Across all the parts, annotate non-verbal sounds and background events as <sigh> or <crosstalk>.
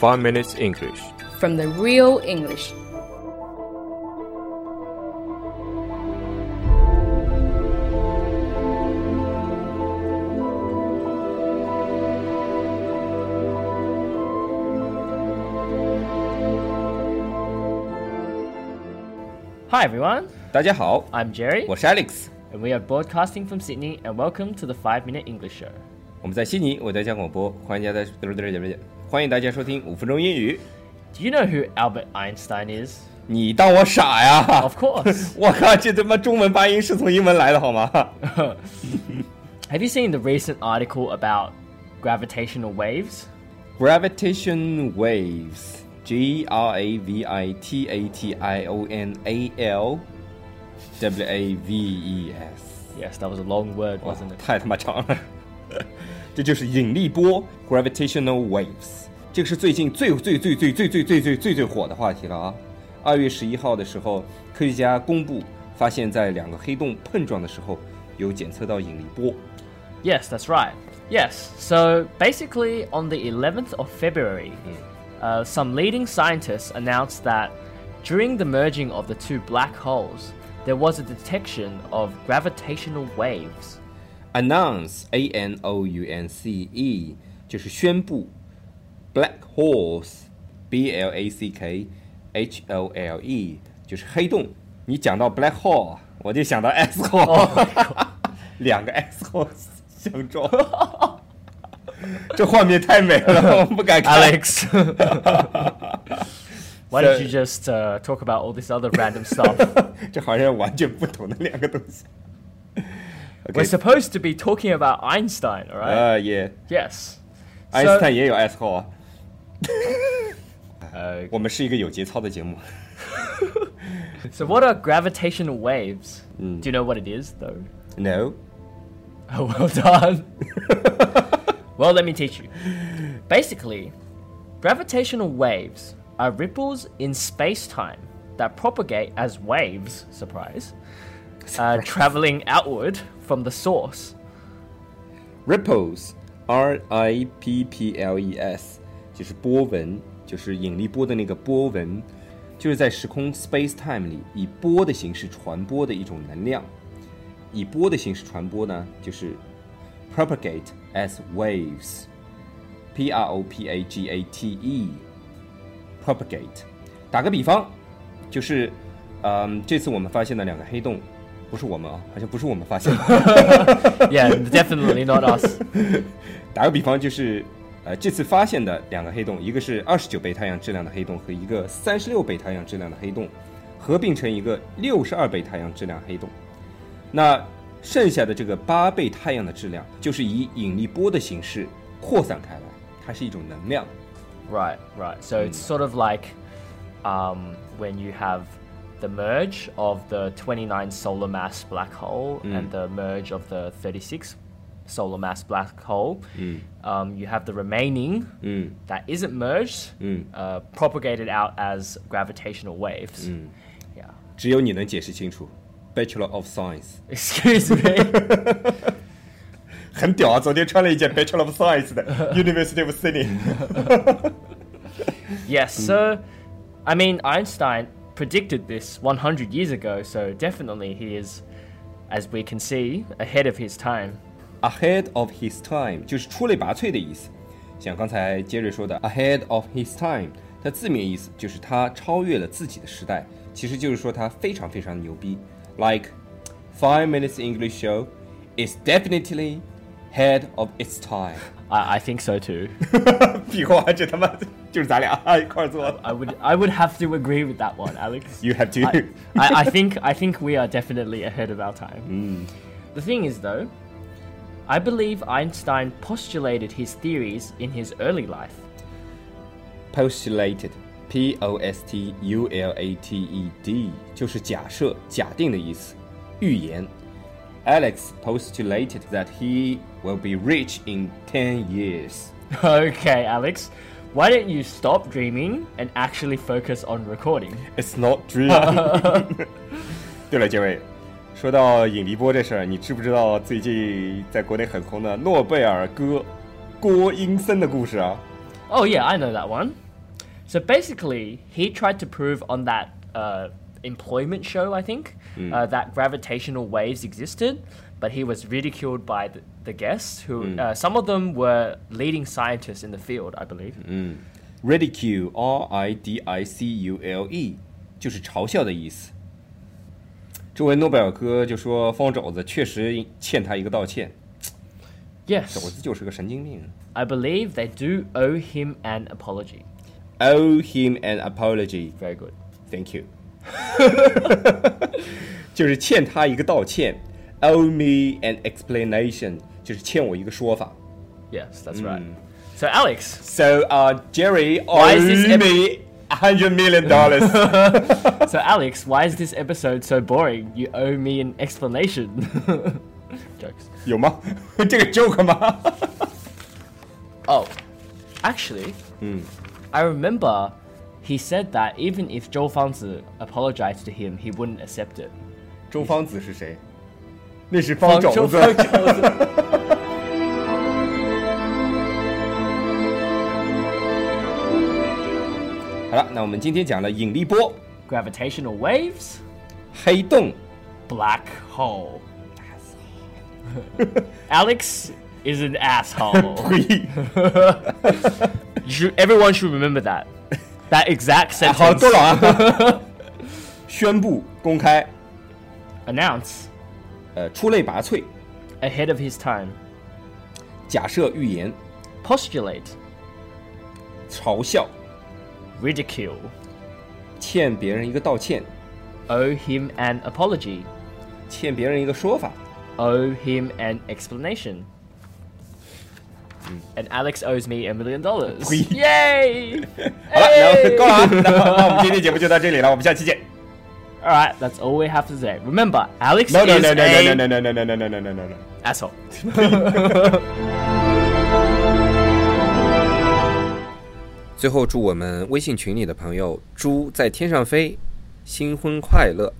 Five Minutes English. from the real English. Hi everyone, 大家好， I'm Jerry, 我是 Alex， and we are broadcasting from Sydney, and welcome to the 5 Minute English Show. 我们在悉尼为大家广播，欢迎大家 欢迎大家收听五分钟英语。 Do you know who Albert Einstein is? 你当我傻呀 Of course. 我靠，这他妈中文发音是从英文来的好吗？ Have <laughs> <laughs> you seen the recent article about gravitational waves? Gravitation waves, G R A V I T A T I O N A L W A V E S。 Yes, that was a long word, 哇 wasn't it? 太他妈长了，这就是引力波 <laughs> （gravitational waves）。 这个是最近最最最最最最最最最最火的话题了啊！二月十一号的时候，科学家公布发现，在两个黑洞碰撞的时候，有检测到引力波。 Yes, that's right. Yes, so basically on the 11th of February, uh, some leading scientists announced that during the merging of the two black holes, there was a detection of gravitational waves. Announce A N O U N C E 就是宣布 ，Black holes B L A C K H O L E 就是黑洞。你讲到 black hole，我就想到 S hole，、两个 <laughs> S hole 相撞，这画面太美了，我不敢看。 Alex. <laughs> Why don't you just uh, talk about all this other random stuff? 这好像完全不同的两个东西。 We're <laughs> supposed to be talking about Einstein, all right? 呃，也， yes. 爱因斯坦也有 S hole 啊。 <laughs> Uh, 我们是一个有节操的节目。 so, <laughs> what are gravitational waves? Do you know what it is, though? No， <laughs> Oh, well done. well, let me teach you. Basically, gravitational waves are ripples in space time that propagate as waves, surprise, uh, traveling outward from the source. ripples R I P P L E S 就是波纹，就是引力波的那个波纹，就是在时空 space time 里以波的形式传播的一种能量。以波的形式传播呢，就是 propagate as waves。P R O P A G A T E propagate。打个比方，就是，嗯，这次我们发现的两个黑洞，不是我们啊，好像不是我们发现的。<laughs> Yeah, definitely not us. 打个比方，就是呃，这次发现的两个黑洞，一个是二十九倍太阳质量的黑洞和一个三十六倍太阳质量的黑洞，合并成一个六十二倍太阳质量黑洞。那剩下的这个八倍太阳的质量，就是以引力波的形式扩散开来，它是一种能量。 Right, right. So it's sort of like um, when you have the merge of the 29 solar mass black hole and the merge of the 36 solar mass black hole. Um, you have the remaining that isn't merged uh, propagated out as gravitational waves. Yeah. 只有你能解释清楚。Bachelor of Science， Excuse me. <laughs> 很屌啊！昨天穿了一件 Bachelor of Science 的 <laughs> University of Sydney。 <laughs> yes, so I mean, Einstein predicted this 100 years ago, so definitely he is, as we can see, ahead of his time. ahead of his time 就是出类拔萃的意思。像刚才杰瑞说的 ahead of his time，它字面意思就是他超越了自己的时代，其实就是说他非常非常牛逼。Like five minutes English show is definitely ahead of its time 。 I, I think so too. <laughs> 屁话，这他妈就是咱俩一块儿做的。 I would I would have to agree with that one, Alex. You have to. I, I, I think I think we are definitely ahead of our time. <laughs> The thing is though, I believe Einstein postulated his theories in his early life. postulated P O S T U L A T E D 就是假设、假定的意思，预言。Alex postulated that he will be rich in ten years. <laughs> Okay, Alex. Why don't you stop dreaming and actually focus on recording? It's not dream <laughs> <laughs> 。对了，杰伟， 说到引力波这事儿，你知不知道最近在国内很红的诺贝尔哥郭英森的故事啊？ Oh yeah, I know that one. So basically, he tried to prove on that uh, employment show, I think, uh, that gravitational waves existed, but he was ridiculed by the, the guests, who uh, some of them were leading scientists in the field, I believe. ridicule R I D I C U L E 就是嘲笑的意思。 这位诺贝尔哥就说方肘子确实欠他一个道歉，肘 Yes, 子就是个神经病。 I believe they do owe him an apology. Owe him an apology. Very good. Thank you <laughs> 。就是欠他一个道歉。Owe me an explanation，就是欠我一个说法。 Yes, that's right. So, Alex, So, uh, Jerry Why is owes this ep- me a hundred million dollars. <laughs> so Alex, why is this episode so boring? You owe me an explanation. <laughs> Jokes. 有吗？这个 <laughs> joke 吗？ Oh, actually, I remember he said that even if Zhou Fangzi apologized to him, he wouldn't accept it. 周方子是谁？那是方肘子。 好了，那我们今天讲了引力波、 Gravitational waves, 黑洞、 black hole. Alex is an asshole. <laughs> 呸！ You should, everyone should remember that. That exact 好 sentence. 多了啊！宣布公开， Announce <laughs> 呃，出类拔萃， ahead of his time. 假设预言， Postulate, 嘲笑， ridicule, 欠别人一个道歉， owe him an apology, 欠别人一个说法。 owe him an explanation. And Alex owes me a million dollars. Oui. Yay! 好了，那 Hey! 够了啊，那那我们今天节目就到这里了，我们下期见。 All right, that's all we have to say. Remember, Alex No no is no no a no no no no no no no no no no no。 asshole. 最后，祝我们微信群里的朋友“猪在天上飞”新婚快乐！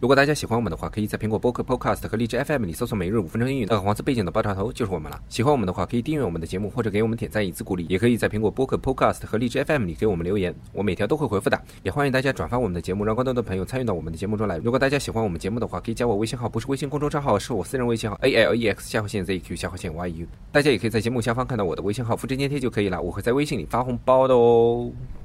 如果大家喜欢我们的话，可以在苹果播客 Podcast 和荔枝 FM 里搜索“每日五分钟英语”，那个黄色背景的爆炸头就是我们了。喜欢我们的话，可以订阅我们的节目，或者给我们点赞以资鼓励。也可以在苹果播客 Podcast 和荔枝 FM 里给我们留言，我每条都会回复的。也欢迎大家转发我们的节目，让更多的朋友参与到我们的节目中来。如果大家喜欢我们节目的话，可以加我微信号，不是微信公众账号，是我私人微信号 A L E X 下划线 Z Q 下划线 Y U。大家也可以在节目下方看到我的微信号，复制粘贴就可以了。我会在微信里发红包的哦。